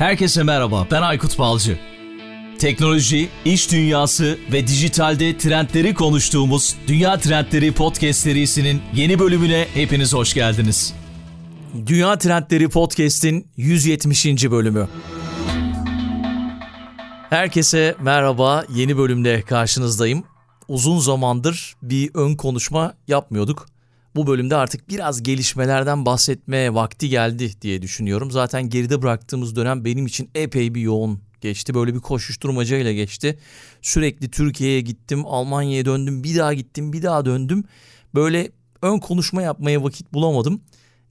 Herkese merhaba, ben Aykut Balcı. Teknoloji, iş dünyası ve dijitalde trendleri konuştuğumuz Dünya Trendleri Podcast serisinin yeni bölümüne hepiniz hoş geldiniz. Dünya Trendleri Podcast'in 170. bölümü. Herkese merhaba, yeni bölümde karşınızdayım. Uzun zamandır bir ön konuşma yapmıyorduk. Bu bölümde artık biraz gelişmelerden bahsetmeye vakti geldi diye düşünüyorum. Zaten geride bıraktığımız dönem benim için epey bir yoğun geçti. Böyle bir koşuşturmacayla geçti. Sürekli Türkiye'ye gittim, Almanya'ya döndüm, bir daha gittim, bir daha döndüm. Böyle ön konuşma yapmaya vakit bulamadım.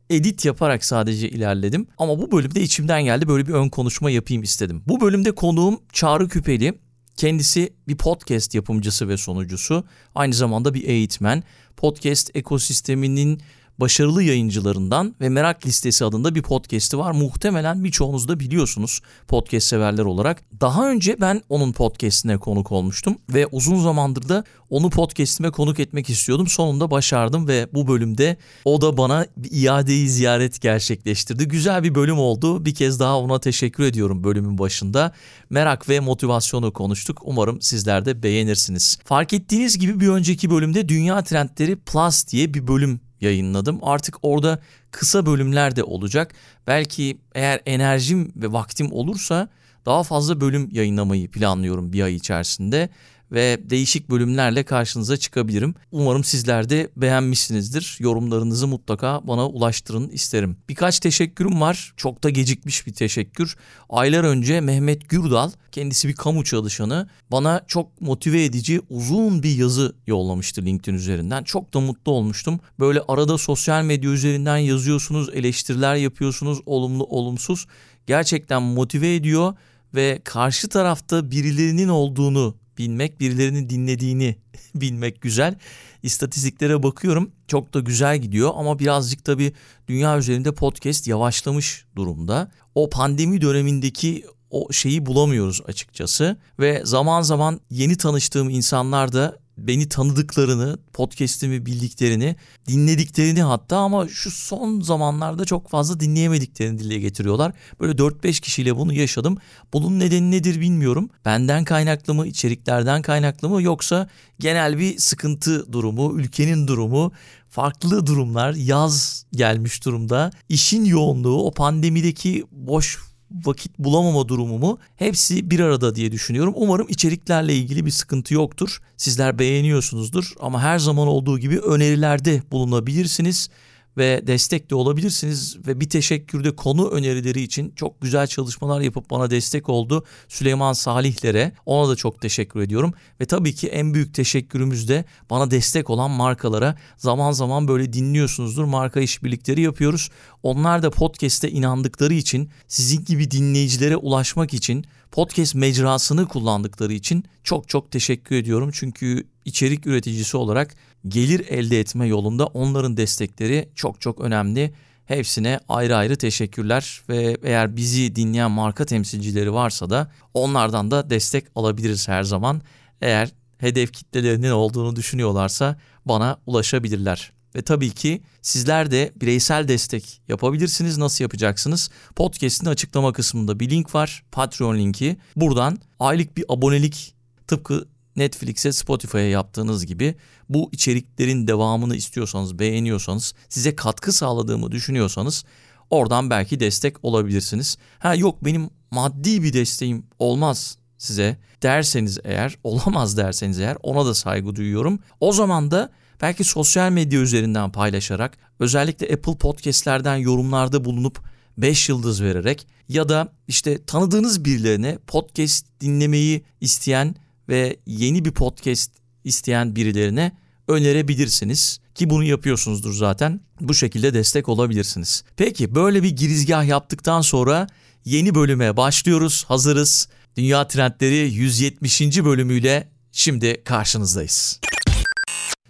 Edit yaparak sadece ilerledim. Ama bu bölümde içimden geldi böyle bir ön konuşma yapayım istedim. Bu bölümde konuğum Çağrı Küpeli. Kendisi bir podcast yapımcısı ve sunucusu. Aynı zamanda bir eğitmen. Podcast ekosisteminin başarılı yayıncılarından ve Merak Listesi adında bir podcast'i var. Muhtemelen birçoğunuz da biliyorsunuz podcast severler olarak. Daha önce ben onun podcast'ine konuk olmuştum ve uzun zamandır da onu podcast'ime konuk etmek istiyordum. Sonunda başardım ve bu bölümde o da bana iadeyi ziyaret gerçekleştirdi. Güzel bir bölüm oldu. Bir kez daha ona teşekkür ediyorum bölümün başında. Merak ve motivasyonu konuştuk. Umarım sizler de beğenirsiniz. Fark ettiğiniz gibi bir önceki bölümde Dünya Trendleri Plus diye bir bölüm yayınladım. Artık orada kısa bölümler de olacak. Belki eğer enerjim ve vaktim olursa daha fazla bölüm yayınlamayı planlıyorum bir ay içerisinde ve değişik bölümlerle karşınıza çıkabilirim. Umarım sizler de beğenmişsinizdir. Yorumlarınızı mutlaka bana ulaştırın isterim. Birkaç teşekkürüm var. Çok da gecikmiş bir teşekkür. Aylar önce Mehmet Gürdal, kendisi bir kamu çalışanı, bana çok motive edici uzun bir yazı yollamıştı LinkedIn üzerinden. Çok da mutlu olmuştum. Böyle arada sosyal medya üzerinden yazıyorsunuz, eleştiriler yapıyorsunuz, olumlu olumsuz. Gerçekten motive ediyor ve karşı tarafta birilerinin olduğunu bilmek, birilerinin dinlediğini bilmek güzel. İstatistiklere bakıyorum çok da güzel gidiyor ama birazcık tabii dünya üzerinde podcast yavaşlamış durumda. O pandemi dönemindeki o şeyi bulamıyoruz açıkçası ve zaman zaman yeni tanıştığım insanlar da beni tanıdıklarını, podcast'imi bildiklerini, dinlediklerini hatta ama şu son zamanlarda çok fazla dinleyemediklerini dile getiriyorlar. Böyle 4-5 kişiyle bunu yaşadım. Bunun nedeni nedir bilmiyorum. Benden kaynaklı mı, içeriklerden kaynaklı mı yoksa genel bir sıkıntı durumu, ülkenin durumu, farklı durumlar, yaz gelmiş durumda. İşin yoğunluğu, o pandemideki boş vakit bulamama durumumu hepsi bir arada diye düşünüyorum. Umarım içeriklerle ilgili bir sıkıntı yoktur. Sizler beğeniyorsunuzdur ama her zaman olduğu gibi önerilerde bulunabilirsiniz ve destek de olabilirsiniz. Ve bir teşekkürde konu önerileri için çok güzel çalışmalar yapıp bana destek oldu Süleyman Salihlere. Ona da çok teşekkür ediyorum. Ve tabii ki en büyük teşekkürümüz de bana destek olan markalara. Zaman zaman böyle dinliyorsunuzdur. Marka işbirlikleri yapıyoruz. Onlar da podcast'e inandıkları için sizin gibi dinleyicilere ulaşmak için podcast mecrasını kullandıkları için çok çok teşekkür ediyorum çünkü içerik üreticisi olarak gelir elde etme yolunda onların destekleri çok çok önemli. Hepsine ayrı ayrı teşekkürler ve eğer bizi dinleyen marka temsilcileri varsa da onlardan da destek alabiliriz her zaman. Eğer hedef kitlelerinin olduğunu düşünüyorlarsa bana ulaşabilirler. Ve tabii ki sizler de bireysel destek yapabilirsiniz. Nasıl yapacaksınız? Podcast'in açıklama kısmında bir link var. Patreon linki. Buradan aylık bir abonelik tıpkı Netflix'e, Spotify'a yaptığınız gibi bu içeriklerin devamını istiyorsanız, beğeniyorsanız, size katkı sağladığımı düşünüyorsanız oradan belki destek olabilirsiniz. Ha yok benim maddi bir desteğim olmaz size derseniz eğer, olamaz derseniz eğer ona da saygı duyuyorum. O zaman da belki sosyal medya üzerinden paylaşarak, özellikle Apple Podcast'lerden yorumlarda bulunup 5 yıldız vererek ya da işte tanıdığınız birilerine podcast dinlemeyi isteyen ve yeni bir podcast isteyen birilerine önerebilirsiniz ki bunu yapıyorsunuzdur zaten. Bu şekilde destek olabilirsiniz. Peki böyle bir girizgah yaptıktan sonra yeni bölüme başlıyoruz. Hazırız. Dünya Trendleri 170. bölümüyle şimdi karşınızdayız.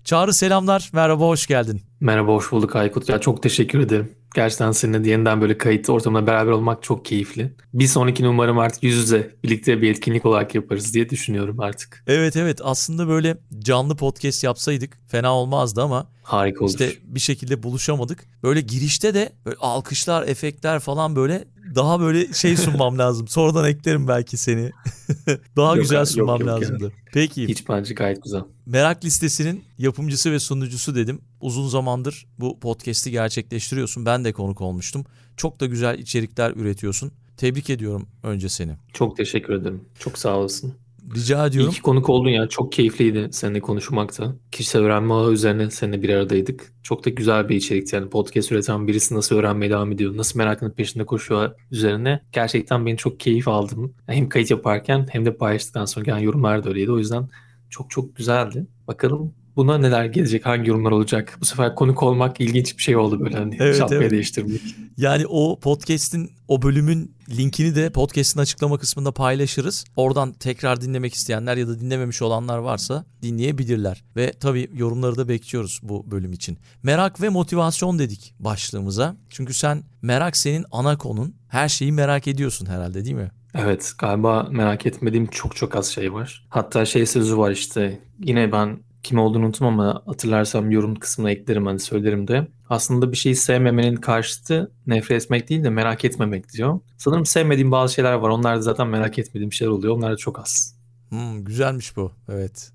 Çağrı selamlar. Merhaba hoş geldin. Merhaba hoş bulduk Aykut. Ya çok teşekkür ederim. Gerçekten seninle yeniden böyle kayıt ortamında beraber olmak çok keyifli. Bir sonraki umarım artık yüz yüze birlikte bir etkinlik olarak yaparız diye düşünüyorum artık. Evet evet aslında böyle canlı podcast yapsaydık fena olmazdı ama Harika olur. İşte bir şekilde buluşamadık. Böyle girişte de böyle alkışlar, efektler falan böyle daha böyle şey sunmam lazım. Sonradan eklerim belki seni. daha Yok güzel abi, yok, sunmam yok lazımdı. Peki. Hiç bence gayet güzel. Merak listesinin yapımcısı ve sunucusu dedim. Uzun zamandır bu podcast'i gerçekleştiriyorsun. Ben de konuk olmuştum. Çok da güzel içerikler üretiyorsun. Tebrik ediyorum önce seni. Çok teşekkür ederim. Çok sağ olasın. Rica İyi ediyorum. ki konuk oldun ya. Çok keyifliydi seninle konuşmakta. Kişisel öğrenme ağı üzerine seninle bir aradaydık. Çok da güzel bir içerikti. Yani podcast üreten birisi nasıl öğrenmeye devam ediyor, nasıl merakının peşinde koşuyor üzerine. Gerçekten ben çok keyif aldım. Hem kayıt yaparken hem de paylaştıktan sonra gelen yorumlar da öyleydi. O yüzden çok çok güzeldi. Bakalım buna neler gelecek, hangi yorumlar olacak. Bu sefer konuk olmak ilginç bir şey oldu böyle hani Evet, şapkayı evet. değiştirmek. Yani o podcast'in o bölümün linkini de podcast'in açıklama kısmında paylaşırız. Oradan tekrar dinlemek isteyenler ya da dinlememiş olanlar varsa dinleyebilirler. Ve tabii yorumları da bekliyoruz bu bölüm için. Merak ve motivasyon dedik başlığımıza. Çünkü sen merak senin ana konun. Her şeyi merak ediyorsun herhalde değil mi? Evet galiba merak etmediğim çok çok az şey var. Hatta şey sözü var işte yine ben kim olduğunu unuttum ama hatırlarsam yorum kısmına eklerim hani söylerim de. Aslında bir şeyi sevmemenin karşıtı nefret etmek değil de merak etmemek diyor. Sanırım sevmediğim bazı şeyler var. Onlar da zaten merak etmediğim şeyler oluyor. Onlar da çok az. Hmm, güzelmiş bu. Evet.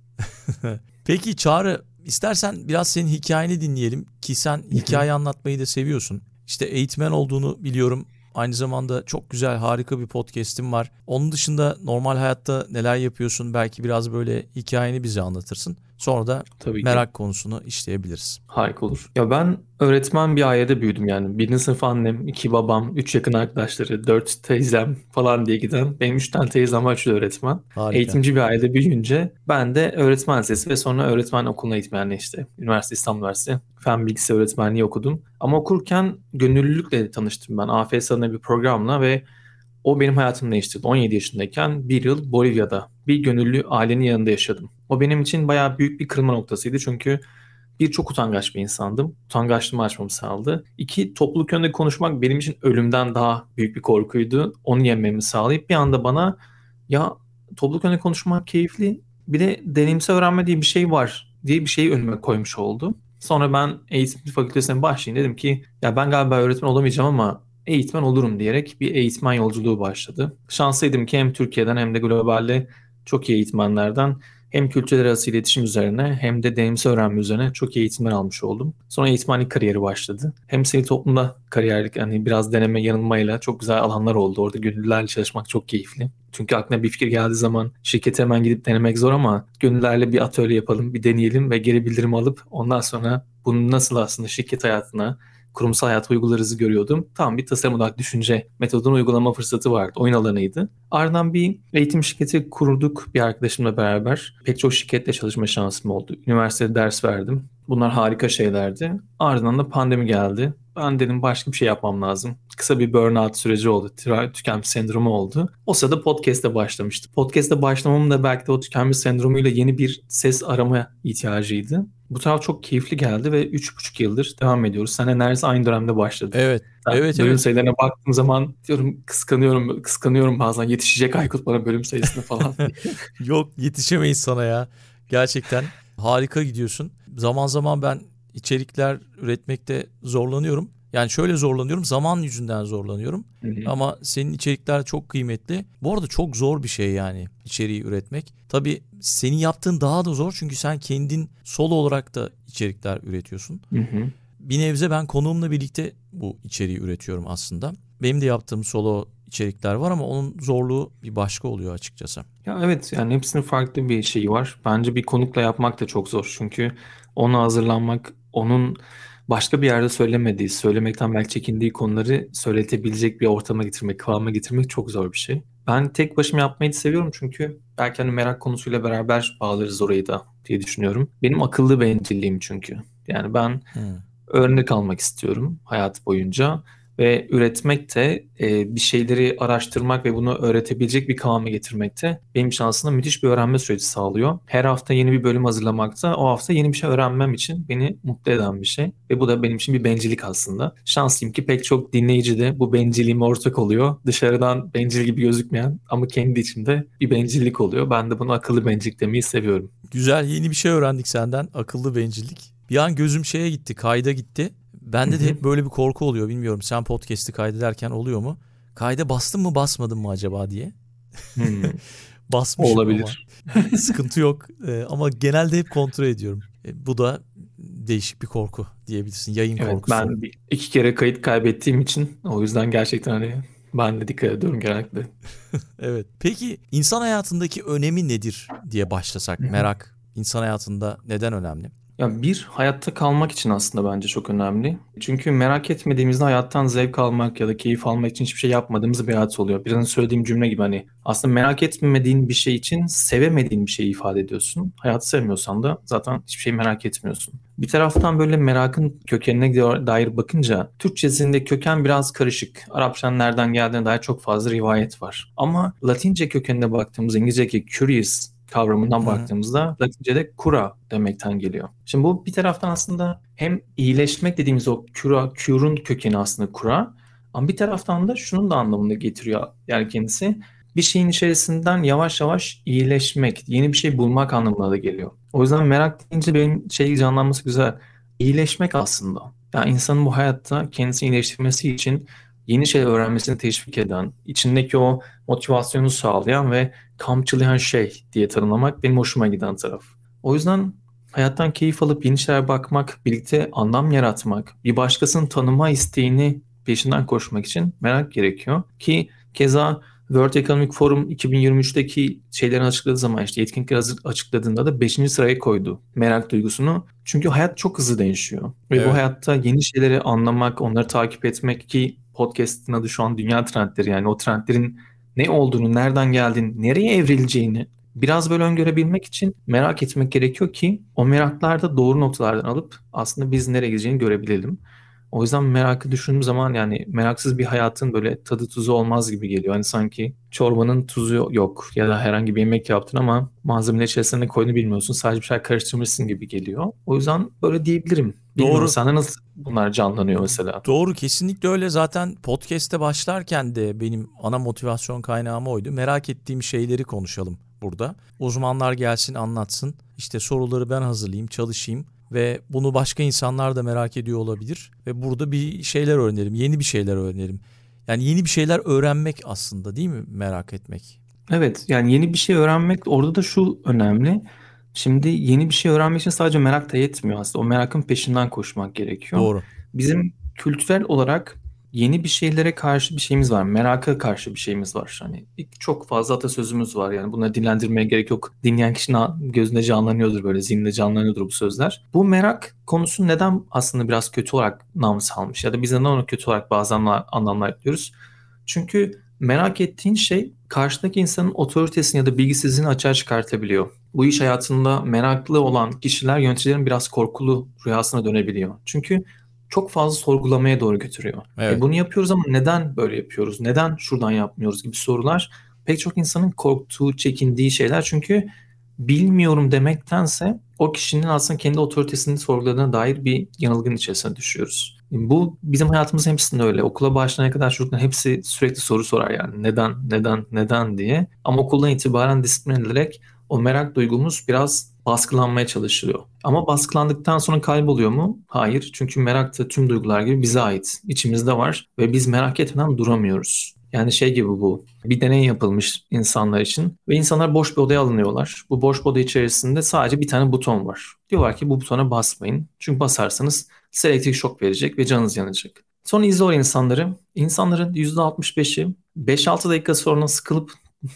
Peki Çağrı istersen biraz senin hikayeni dinleyelim ki sen hikaye anlatmayı da seviyorsun. İşte eğitmen olduğunu biliyorum. Aynı zamanda çok güzel harika bir podcast'in var. Onun dışında normal hayatta neler yapıyorsun belki biraz böyle hikayeni bize anlatırsın. Sonra da Tabii ki. merak konusunu işleyebiliriz. Harika olur. Ya ben öğretmen bir ailede büyüdüm yani. Birinci sınıf annem, iki babam, üç yakın arkadaşları, dört teyzem falan diye giden. Benim üç tane teyzem var, üçü öğretmen. Harika. Eğitimci bir ailede büyüyünce ben de öğretmen lisesi ve sonra öğretmen okuluna eğitmenliği işte. Üniversite İstanbul Üniversitesi. Fen bilgisayar öğretmenliği okudum. Ama okurken gönüllülükle tanıştım ben. AFS adına bir programla ve o benim hayatımı değiştirdi. 17 yaşındayken bir yıl Bolivya'da bir gönüllü ailenin yanında yaşadım. O benim için bayağı büyük bir kırılma noktasıydı çünkü bir çok utangaç bir insandım. Utangaçlığımı açmamı sağladı. İki, topluluk önünde konuşmak benim için ölümden daha büyük bir korkuydu. Onu yenmemi sağlayıp bir anda bana ya topluluk önünde konuşmak keyifli bir de deneyimsel öğrenme diye bir şey var diye bir şeyi önüme koymuş oldu. Sonra ben eğitim fakültesine başlayayım dedim ki ya ben galiba öğretmen olamayacağım ama eğitmen olurum diyerek bir eğitmen yolculuğu başladı. Şanslıydım ki hem Türkiye'den hem de globalde çok iyi eğitmenlerden hem kültürler arası iletişim üzerine hem de deneyimsel öğrenme üzerine çok iyi eğitimler almış oldum. Sonra eğitmenlik kariyeri başladı. Hem sivil toplumda kariyerlik hani biraz deneme yanılmayla çok güzel alanlar oldu. Orada gönüllülerle çalışmak çok keyifli. Çünkü aklına bir fikir geldiği zaman şirkete hemen gidip denemek zor ama gönüllülerle bir atölye yapalım, bir deneyelim ve geri bildirim alıp ondan sonra bunu nasıl aslında şirket hayatına, kurumsal hayata uygularızı görüyordum. Tam bir tasarım odaklı düşünce metodunu uygulama fırsatı vardı. Oyun alanıydı. Ardından bir eğitim şirketi kurduk bir arkadaşımla beraber. Pek çok şirketle çalışma şansım oldu. Üniversitede ders verdim. Bunlar harika şeylerdi. Ardından da pandemi geldi. Ben dedim başka bir şey yapmam lazım. Kısa bir burnout süreci oldu. Tükenmiş sendromu oldu. O sırada podcast'e başlamıştım. Podcast'e başlamamın da belki de o tükenmiş sendromuyla yeni bir ses arama ihtiyacıydı. Bu taraf çok keyifli geldi ve 3,5 yıldır devam ediyoruz. Sen neredeyse aynı dönemde başladık. Evet. Ben Evet, bölüm evet. sayılarına baktığım zaman diyorum kıskanıyorum, kıskanıyorum bazen yetişecek Aykut bana bölüm sayısını falan. Yok yetişemeyiz sana ya. Gerçekten harika gidiyorsun. Zaman zaman ben içerikler üretmekte zorlanıyorum. Yani şöyle zorlanıyorum. Zaman yüzünden zorlanıyorum. Hı hı. Ama senin içerikler çok kıymetli. Bu arada çok zor bir şey yani içeriği üretmek. Tabii senin yaptığın daha da zor çünkü sen kendin solo olarak da içerikler üretiyorsun. Hı hı. Bir nebze ben konuğumla birlikte bu içeriği üretiyorum aslında. Benim de yaptığım solo içerikler var ama onun zorluğu bir başka oluyor açıkçası. Ya evet yani hepsinin farklı bir şeyi var. Bence bir konukla yapmak da çok zor. Çünkü ona hazırlanmak, onun başka bir yerde söylemediği, söylemekten belki çekindiği konuları söyletebilecek bir ortama getirmek, kıvama getirmek çok zor bir şey. Ben tek başıma yapmayı seviyorum çünkü belki hani merak konusuyla beraber bağlarız orayı da diye düşünüyorum. Benim akıllı bencilliğim çünkü. Yani ben Hmm. örnek almak istiyorum hayat boyunca ve üretmek de e, bir şeyleri araştırmak ve bunu öğretebilecek bir kıvama getirmek de benim için aslında müthiş bir öğrenme süreci sağlıyor. Her hafta yeni bir bölüm hazırlamakta o hafta yeni bir şey öğrenmem için beni mutlu eden bir şey ve bu da benim için bir bencillik aslında. Şanslıyım ki pek çok dinleyici de bu bencilliğime ortak oluyor. Dışarıdan bencil gibi gözükmeyen ama kendi içinde bir bencillik oluyor. Ben de bunu akıllı bencillik demeyi seviyorum. Güzel yeni bir şey öğrendik senden. Akıllı bencillik. Bir an gözüm şeye gitti, kayda gitti. Bende de hep böyle bir korku oluyor. Bilmiyorum sen podcast'i kaydederken oluyor mu? kayda bastım mı basmadım mı acaba diye. Hmm. Basmışım Olabilir. ama sıkıntı yok. Ee, ama genelde hep kontrol ediyorum. E, bu da değişik bir korku diyebilirsin. Yayın Evet, korkusu. ben bir, iki kere kayıt kaybettiğim için o yüzden gerçekten hani ben de dikkat ediyorum genellikle. Evet. Peki insan hayatındaki önemi nedir diye başlasak. Merak insan hayatında neden önemli? Ya bir hayatta kalmak için aslında bence çok önemli. Çünkü merak etmediğimizde hayattan zevk almak ya da keyif almak için hiçbir şey yapmadığımız bir hayat oluyor. Biraz önce söylediğim cümle gibi hani aslında merak etmediğin bir şey için sevemediğin bir şeyi ifade ediyorsun. Hayatı sevmiyorsan da zaten hiçbir şey merak etmiyorsun. Bir taraftan böyle merakın kökenine dair bakınca Türkçesinde köken biraz karışık. Arapçanın nereden geldiğine dair çok fazla rivayet var. Ama Latince kökenine baktığımız İngilizce'deki curious kavramından Hı. baktığımızda Latince'de cura demekten geliyor. Şimdi bu bir taraftan aslında hem iyileşmek dediğimiz o cura, cure'un kökeni aslında cura ama bir taraftan da şunun da anlamını getiriyor yani kendisi bir şeyin içerisinden yavaş yavaş iyileşmek, yeni bir şey bulmak anlamına da geliyor. O yüzden merak deyince benim şey canlanması güzel. İyileşmek aslında. Yani insanın bu hayatta kendisini iyileştirmesi için yeni şeyler öğrenmesini teşvik eden, içindeki o motivasyonu sağlayan ve kamçılayan şey diye tanımlamak benim hoşuma giden taraf. O yüzden hayattan keyif alıp yeni şeyler bakmak, birlikte anlam yaratmak, bir başkasının tanıma isteğini peşinden koşmak için merak gerekiyor. Ki keza World Economic Forum 2023'teki şeylerini açıkladığı zaman işte yetkinlikleri açıkladığında da 5. sıraya koydu merak duygusunu. Çünkü hayat çok hızlı değişiyor. Ve Evet. bu hayatta yeni şeyleri anlamak, onları takip etmek ki podcast'ın adı şu an dünya trendleri yani o trendlerin ne olduğunu, nereden geldiğini, nereye evrileceğini biraz böyle öngörebilmek için merak etmek gerekiyor ki o meraklar da doğru noktalardan alıp aslında biz nereye gideceğini görebilelim. O yüzden merakı düşündüğüm zaman yani meraksız bir hayatın böyle tadı tuzu olmaz gibi geliyor. Hani sanki çorbanın tuzu yok ya da herhangi bir yemek yaptın ama malzemeler içerisine ne koyduğunu bilmiyorsun. Sadece bir şey karıştırmışsın gibi geliyor. O yüzden böyle diyebilirim. Bilmiyorum Doğru. sende nasıl bunlar canlanıyor mesela? Doğru kesinlikle öyle. Zaten podcast'te başlarken de benim ana motivasyon kaynağım oydu. Merak ettiğim şeyleri konuşalım burada. Uzmanlar gelsin anlatsın. İşte soruları ben hazırlayayım, çalışayım ve bunu başka insanlar da merak ediyor olabilir ve burada bir şeyler öğrenelim, yeni bir şeyler öğrenelim. Yani yeni bir şeyler öğrenmek aslında değil mi merak etmek? Evet yani yeni bir şey öğrenmek orada da şu önemli. Şimdi yeni bir şey öğrenmek için sadece merak da yetmiyor aslında. O merakın peşinden koşmak gerekiyor. Doğru. Bizim kültürel olarak yeni bir şeylere karşı bir şeyimiz var. Meraka karşı bir şeyimiz var. Hani çok fazla atasözümüz var yani bunları dinlendirmeye gerek yok. Dinleyen kişinin gözünde canlanıyordur böyle zihninde canlanıyordur bu sözler. Bu merak konusu neden aslında biraz kötü olarak nam salmış ya da biz neden onu kötü olarak bazen anlamlar yapıyoruz? Çünkü merak ettiğin şey karşıdaki insanın otoritesini ya da bilgisizliğini açığa çıkartabiliyor. Bu iş hayatında meraklı olan kişiler yöneticilerin biraz korkulu rüyasına dönebiliyor. Çünkü çok fazla sorgulamaya doğru götürüyor. Evet. E bunu yapıyoruz ama neden böyle yapıyoruz? Neden şuradan yapmıyoruz gibi sorular pek çok insanın korktuğu, çekindiği şeyler. Çünkü bilmiyorum demektense o kişinin aslında kendi otoritesini sorguladığına dair bir yanılgının içerisine düşüyoruz. Bu bizim hayatımız hepsinde öyle. Okula başlayana kadar çocukların hepsi sürekli soru sorar yani neden, neden, neden diye. Ama okuldan itibaren disiplin edilerek o merak duygumuz biraz baskılanmaya çalışılıyor. Ama baskılandıktan sonra kayboluyor mu? Hayır. Çünkü merak da tüm duygular gibi bize ait. İçimizde var ve biz merak etmeden duramıyoruz. Yani şey gibi bu. Bir deney yapılmış insanlar için ve insanlar boş bir odaya alınıyorlar. Bu boş bir oda içerisinde sadece bir tane buton var. Diyorlar ki bu butona basmayın. Çünkü basarsanız size elektrik şok verecek ve canınız yanacak. Sonra izle o insanları. İnsanların %65'i 5-6 dakika sonra sıkılıp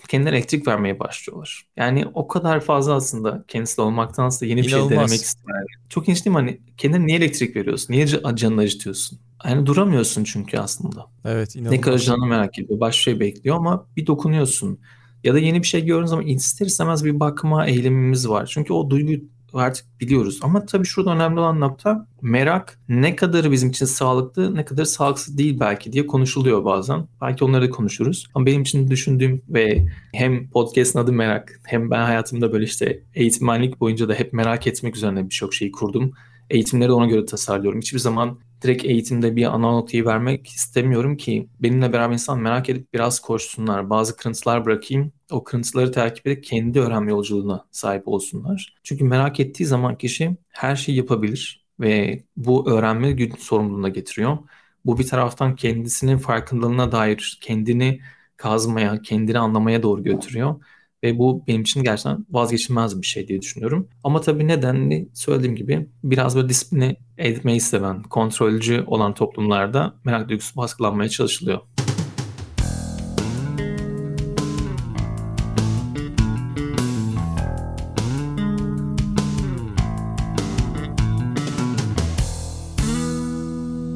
kendilerine elektrik vermeye başlıyorlar. Yani o kadar fazla aslında kendisi olmaktansa yeni bir İnanılmaz. şey denemek ister. Çok ilginç değil mi? Hani kendine niye elektrik veriyorsun? Niye canını acıtıyorsun? Yani duramıyorsun çünkü aslında. Evet Ne inanılmaz. karacağını merak ediyor. Başka şey bekliyor ama bir dokunuyorsun. Ya da yeni bir şey gördüğün zaman ister istemez bir bakma eğilimimiz var. Çünkü o duyguyu artık biliyoruz. Ama tabii şurada önemli olan nokta merak ne kadar bizim için sağlıklı ne kadar sağlıksız değil belki diye konuşuluyor bazen. Belki onları da konuşuruz. Ama benim için düşündüğüm ve hem podcast'ın adı merak hem ben hayatımda böyle işte eğitmenlik boyunca da hep merak etmek üzerine birçok şeyi kurdum. Eğitimleri ona göre tasarlıyorum. Hiçbir zaman direkt eğitimde bir ana notayı vermek istemiyorum ki benimle beraber insan merak edip biraz koşsunlar. Bazı kırıntılar bırakayım. O kırıntıları takip edip kendi öğrenme yolculuğuna sahip olsunlar. Çünkü merak ettiği zaman kişi her şeyi yapabilir ve bu öğrenme gün sorumluluğuna getiriyor. Bu bir taraftan kendisinin farkındalığına dair kendini kazmaya, kendini anlamaya doğru götürüyor. Ve bu benim için gerçekten vazgeçilmez bir şey diye düşünüyorum. Ama tabii nedenli söylediğim gibi biraz böyle disiplini etmeyi seven, kontrolcü olan toplumlarda merak duygusu baskılanmaya çalışılıyor.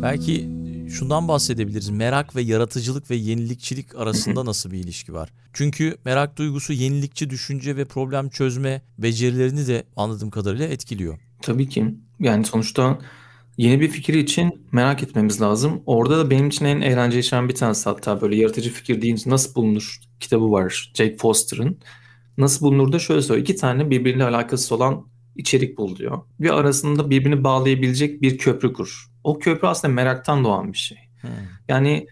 Belki şundan bahsedebiliriz. Merak ve yaratıcılık ve yenilikçilik arasında nasıl bir ilişki var? Çünkü merak duygusu yenilikçi düşünce ve problem çözme becerilerini de anladığım kadarıyla etkiliyor. Tabii ki. Yani sonuçta yeni bir fikir için merak etmemiz lazım. Orada da benim için en eğlenceli şeyden bir tanesi hatta böyle yaratıcı fikir deyince nasıl bulunur kitabı var Jake Foster'ın. Nasıl bulunur da şöyle söylüyor. İki tane birbiriyle alakası olan içerik bul diyor. Ve arasında birbirini bağlayabilecek bir köprü kur. O köprü aslında meraktan doğan bir şey. Hmm. Yani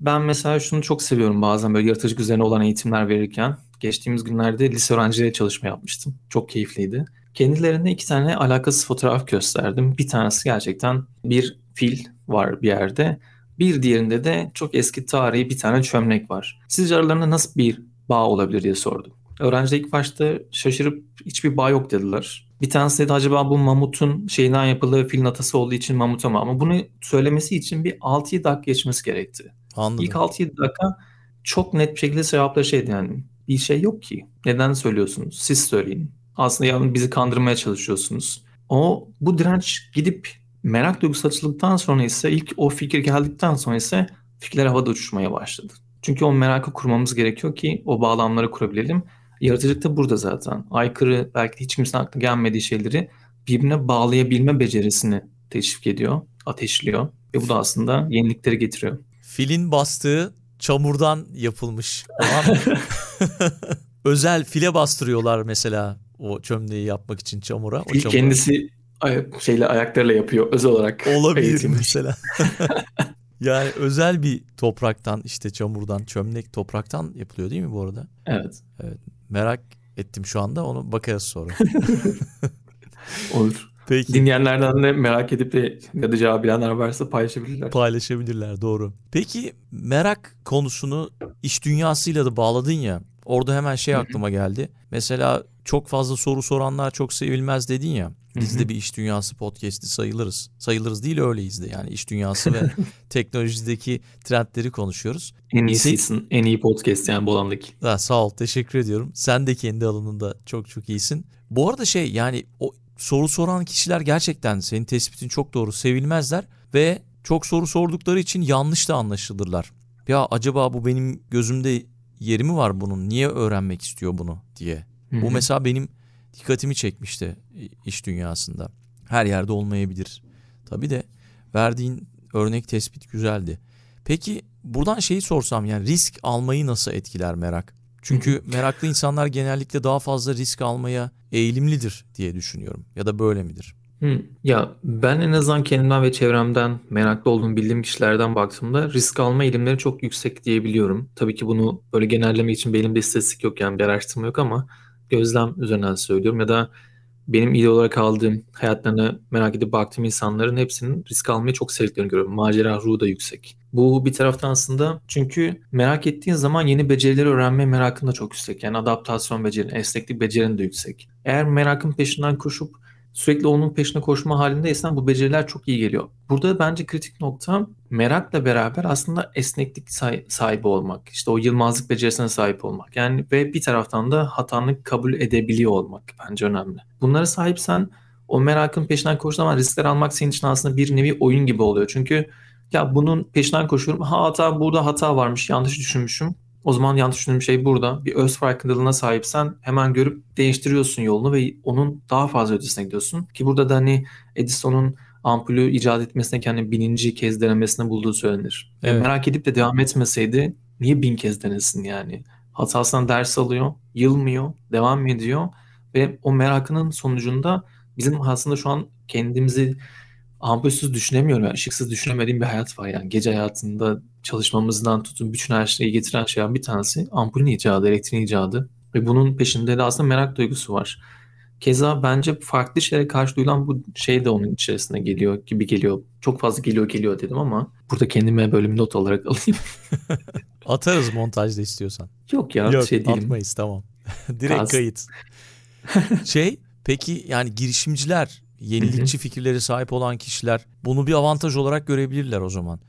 ben mesela şunu çok seviyorum bazen böyle yaratıcılık üzerine olan eğitimler verirken. Geçtiğimiz günlerde lise öğrencileriyle çalışma yapmıştım. Çok keyifliydi. Kendilerine iki tane alakasız fotoğraf gösterdim. Bir tanesi gerçekten bir fil var bir yerde. Bir diğerinde de çok eski tarihi bir tane çömlek var. Sizce aralarında nasıl bir bağ olabilir diye sordum. Öğrenciler ilk başta şaşırıp hiçbir bağ yok dediler. Bir tanesi dedi acaba bu mamutun şeyinden yapıldığı filin atası olduğu için mamuta mı? Ama bunu söylemesi için bir 6-7 dakika geçmesi gerekti. Anladım. İlk 6-7 dakika çok net bir şekilde cevapları şeydi yani. Bir şey yok ki. Neden söylüyorsunuz? Siz söyleyin. Aslında yani bizi kandırmaya çalışıyorsunuz. O bu direnç gidip merak duygusu açıldıktan sonra ise ilk o fikir geldikten sonra ise fikirler havada uçuşmaya başladı. Çünkü o merakı kurmamız gerekiyor ki o bağlamları kurabilelim. Yaratıcılık da burada zaten. Aykırı belki hiç kimsenin aklına gelmediği şeyleri birbirine bağlayabilme becerisini teşvik ediyor, ateşliyor. Ve bu da aslında yenilikleri getiriyor. Filin bastığı çamurdan yapılmış. Özel file bastırıyorlar mesela o çömleği yapmak için çamura. O çamura. Kendisi şeyle ayaklarıyla yapıyor özel olarak. Olabilir eğitimli. mesela. yani özel bir topraktan işte çamurdan çömlek topraktan yapılıyor değil mi bu arada? Evet. Evet. Merak ettim şu anda. Onu bakarız sonra. Olur. Peki. Dinleyenlerden de merak edip de ya da cevap bilenler varsa paylaşabilirler. Paylaşabilirler doğru. Peki merak konusunu iş dünyasıyla da bağladın ya. Orada hemen şey aklıma geldi. Mesela çok fazla soru soranlar çok sevilmez dedin ya. Biz de bir iş dünyası podcast'i sayılırız. Sayılırız değil öyleyiz de yani iş dünyası ve teknolojideki trendleri konuşuyoruz. En iyisisin. En iyi podcast yani bu alandaki. Ha, sağ ol. Teşekkür ediyorum. Sen de kendi alanında çok çok iyisin. Bu arada şey yani o soru soran kişiler gerçekten senin tespitin çok doğru sevilmezler ve çok soru sordukları için yanlış da anlaşılırlar. Ya acaba bu benim gözümde yeri mi var bunun? Niye öğrenmek istiyor bunu diye. Hı-hı. Bu mesela benim dikkatimi çekmişti iş dünyasında. Her yerde olmayabilir. Tabii de verdiğin örnek tespit güzeldi. Peki buradan şeyi sorsam yani risk almayı nasıl etkiler merak? Çünkü meraklı insanlar genellikle daha fazla risk almaya eğilimlidir diye düşünüyorum. Ya da böyle midir? Hı. Ya ben en azından kendimden ve çevremden meraklı olduğum bildiğim kişilerden baktığımda risk alma eğilimleri çok yüksek diyebiliyorum. Tabii ki bunu böyle genelleme için benim de istatistik yok yani bir araştırma yok ama gözlem üzerinden söylüyorum ya da benim iyi olarak aldığım hayatlarına merak edip baktığım insanların hepsinin risk almayı çok sevdiklerini görüyorum. Macera ruhu da yüksek. Bu bir taraftan aslında çünkü merak ettiğin zaman yeni becerileri öğrenme merakın da çok yüksek. Yani adaptasyon becerin, esneklik becerin de yüksek. Eğer merakın peşinden koşup sürekli onun peşine koşma halindeysen bu beceriler çok iyi geliyor. Burada bence kritik nokta merakla beraber aslında esneklik sahibi olmak. İşte o yılmazlık becerisine sahip olmak. Yani ve bir taraftan da hatanı kabul edebiliyor olmak bence önemli. Bunlara sahipsen o merakın peşinden koştuğun zaman riskler almak senin için aslında bir nevi oyun gibi oluyor. Çünkü ya bunun peşinden koşuyorum. Ha hata burada hata varmış yanlış düşünmüşüm. O zaman yanlış düşündüğüm şey burada. Bir öz farkındalığına sahipsen hemen görüp değiştiriyorsun yolunu ve onun daha fazla ötesine gidiyorsun. Ki burada da hani Edison'un ampulü icat etmesine kendi bininci kez denemesine bulduğu söylenir. Evet. Yani merak edip de devam etmeseydi niye bin kez denesin yani? Hatasından ders alıyor, yılmıyor, devam ediyor ve o merakının sonucunda bizim aslında şu an kendimizi ampulsüz düşünemiyorum. Yani ışıksız düşünemediğim bir hayat var yani. Gece hayatında çalışmamızdan tutun bütün her şeyi getiren şeyden bir tanesi ampulün icadı, elektriğin icadı. Ve bunun peşinde de aslında merak duygusu var. Keza bence farklı şeylere karşı duyulan bu şey de onun içerisine geliyor gibi geliyor. Çok fazla geliyor geliyor dedim ama burada kendime bölüm not olarak alayım. Atarız montajda istiyorsan. Yok ya Yok, şey değilim. atmayız tamam. Direkt kayıt. şey peki yani girişimciler, yenilikçi fikirleri sahip olan kişiler bunu bir avantaj olarak görebilirler o zaman.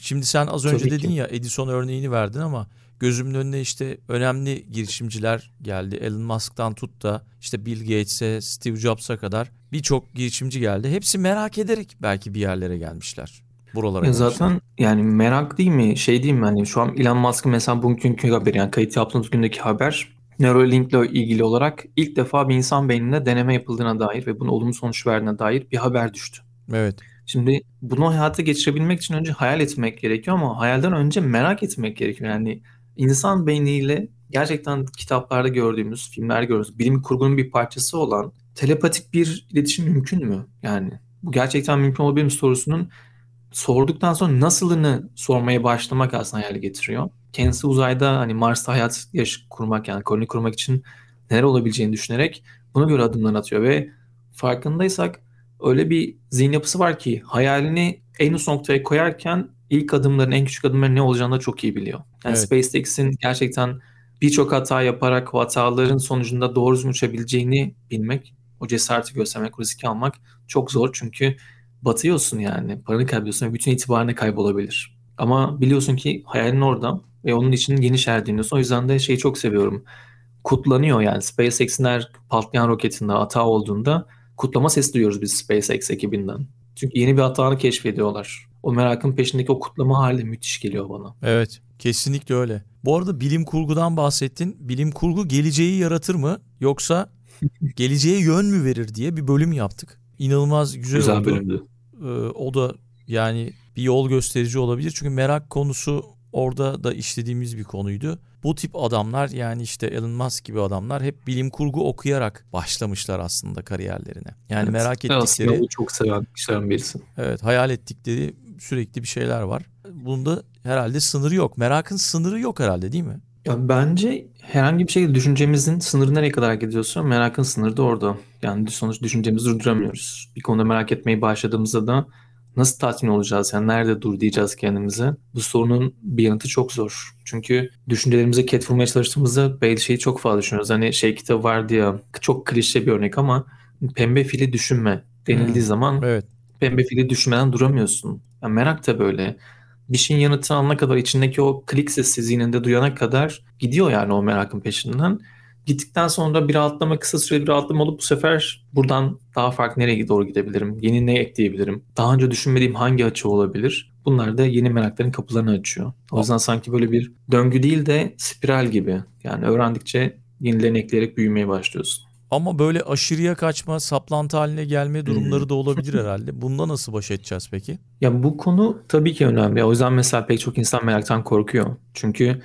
Şimdi sen az önce Tabii ki. dedin ya Edison örneğini verdin ama gözümün önüne işte önemli girişimciler geldi. Elon Musk'tan tut da işte Bill Gates'e, Steve Jobs'a kadar birçok girişimci geldi. Hepsi merak ederek belki bir yerlere gelmişler. Buralara Ya gelmişler. zaten yani merak değil mi? Şey değil mi? Hani şu an Elon Musk'ın mesela bugünkü haber yani kayıt yaptığımız gündeki haber Neuralink ile ilgili olarak ilk defa bir insan beyninde deneme yapıldığına dair ve bunun olumlu sonuç verdiğine dair bir haber düştü. Evet. Şimdi bunu hayata geçirebilmek için önce hayal etmek gerekiyor ama hayalden önce merak etmek gerekiyor. Yani insan beyniyle gerçekten kitaplarda gördüğümüz, filmlerde gördüğümüz bilim kurgunun bir parçası olan telepatik bir iletişim mümkün mü? Yani bu gerçekten mümkün olabilir mi sorusunun sorduktan sonra nasılını sormaya başlamak aslında hayal getiriyor. Kendisi uzayda hani Mars'ta hayat yaş kurmak yani koloni kurmak için neler olabileceğini düşünerek buna göre adımlar atıyor ve farkındaysak öyle bir zihin yapısı var ki hayalini en üst noktaya koyarken ilk adımların en küçük adımların ne olacağını da çok iyi biliyor. Yani Evet. SpaceX'in gerçekten birçok hata yaparak o hataların sonucunda doğru düzgün uçabileceğini bilmek, o cesareti göstermek, o riski almak çok zor çünkü batıyorsun yani. Paranı kaybediyorsun ve bütün itibarını kaybolabilir. Ama biliyorsun ki hayalin orada ve onun için geniş erdiniyorsun. O yüzden de şeyi çok seviyorum. Kutlanıyor yani SpaceX'in her patlayan roketinde hata olduğunda kutlama sesi duyuyoruz biz SpaceX ekibinden. Çünkü yeni bir hatanı keşfediyorlar. O merakın peşindeki o kutlama hali müthiş geliyor bana. Evet, kesinlikle öyle. Bu arada bilim kurgudan bahsettin. Bilim kurgu geleceği yaratır mı yoksa geleceğe yön mü verir diye bir bölüm yaptık. İnanılmaz güzel, Güzel oldu. bölümdü. Ee, o da yani bir yol gösterici olabilir. Çünkü merak konusu orada da işlediğimiz bir konuydu. Bu tip adamlar yani işte Elon Musk gibi adamlar hep bilim kurgu okuyarak başlamışlar aslında kariyerlerine. Yani Evet. merak aslında ettikleri o çok seven kişilerden birisi. Evet hayal ettikleri sürekli bir şeyler var. Bunda herhalde sınırı yok. Merakın sınırı yok herhalde değil mi? Ya bence herhangi bir şekilde düşüncemizin sınırı nereye kadar gidiyorsa merakın sınırı da orada. Yani sonuç düşüncemizi durduramıyoruz. Bir konuda merak etmeye başladığımızda da nasıl tatmin olacağız? Yani nerede dur diyeceğiz kendimize? Bu sorunun bir yanıtı çok zor. Çünkü düşüncelerimize ket vurmaya çalıştığımızda belli şeyi çok fazla düşünüyoruz. Hani şey kitabı vardı ya çok klişe bir örnek ama pembe fili düşünme denildiği Hmm. zaman Evet. pembe fili düşünmeden duramıyorsun. Yani merak da böyle. Bir şeyin yanıtını alana kadar içindeki o klik sesi zihninde duyana kadar gidiyor yani o merakın peşinden. Gittikten sonra bir rahatlama kısa süreli bir rahatlama olup bu sefer buradan daha farklı nereye doğru gidebilirim? Yeni ne ekleyebilirim? Daha önce düşünmediğim hangi açı olabilir? Bunlar da yeni merakların kapılarını açıyor. O yüzden sanki böyle bir döngü değil de spiral gibi. Yani öğrendikçe yenilerini ekleyerek büyümeye başlıyorsun. Ama böyle aşırıya kaçma, saplantı haline gelme durumları Hmm. da olabilir herhalde. Bunda nasıl baş edeceğiz peki? Ya bu konu tabii ki önemli. O yüzden mesela pek çok insan meraktan korkuyor. Çünkü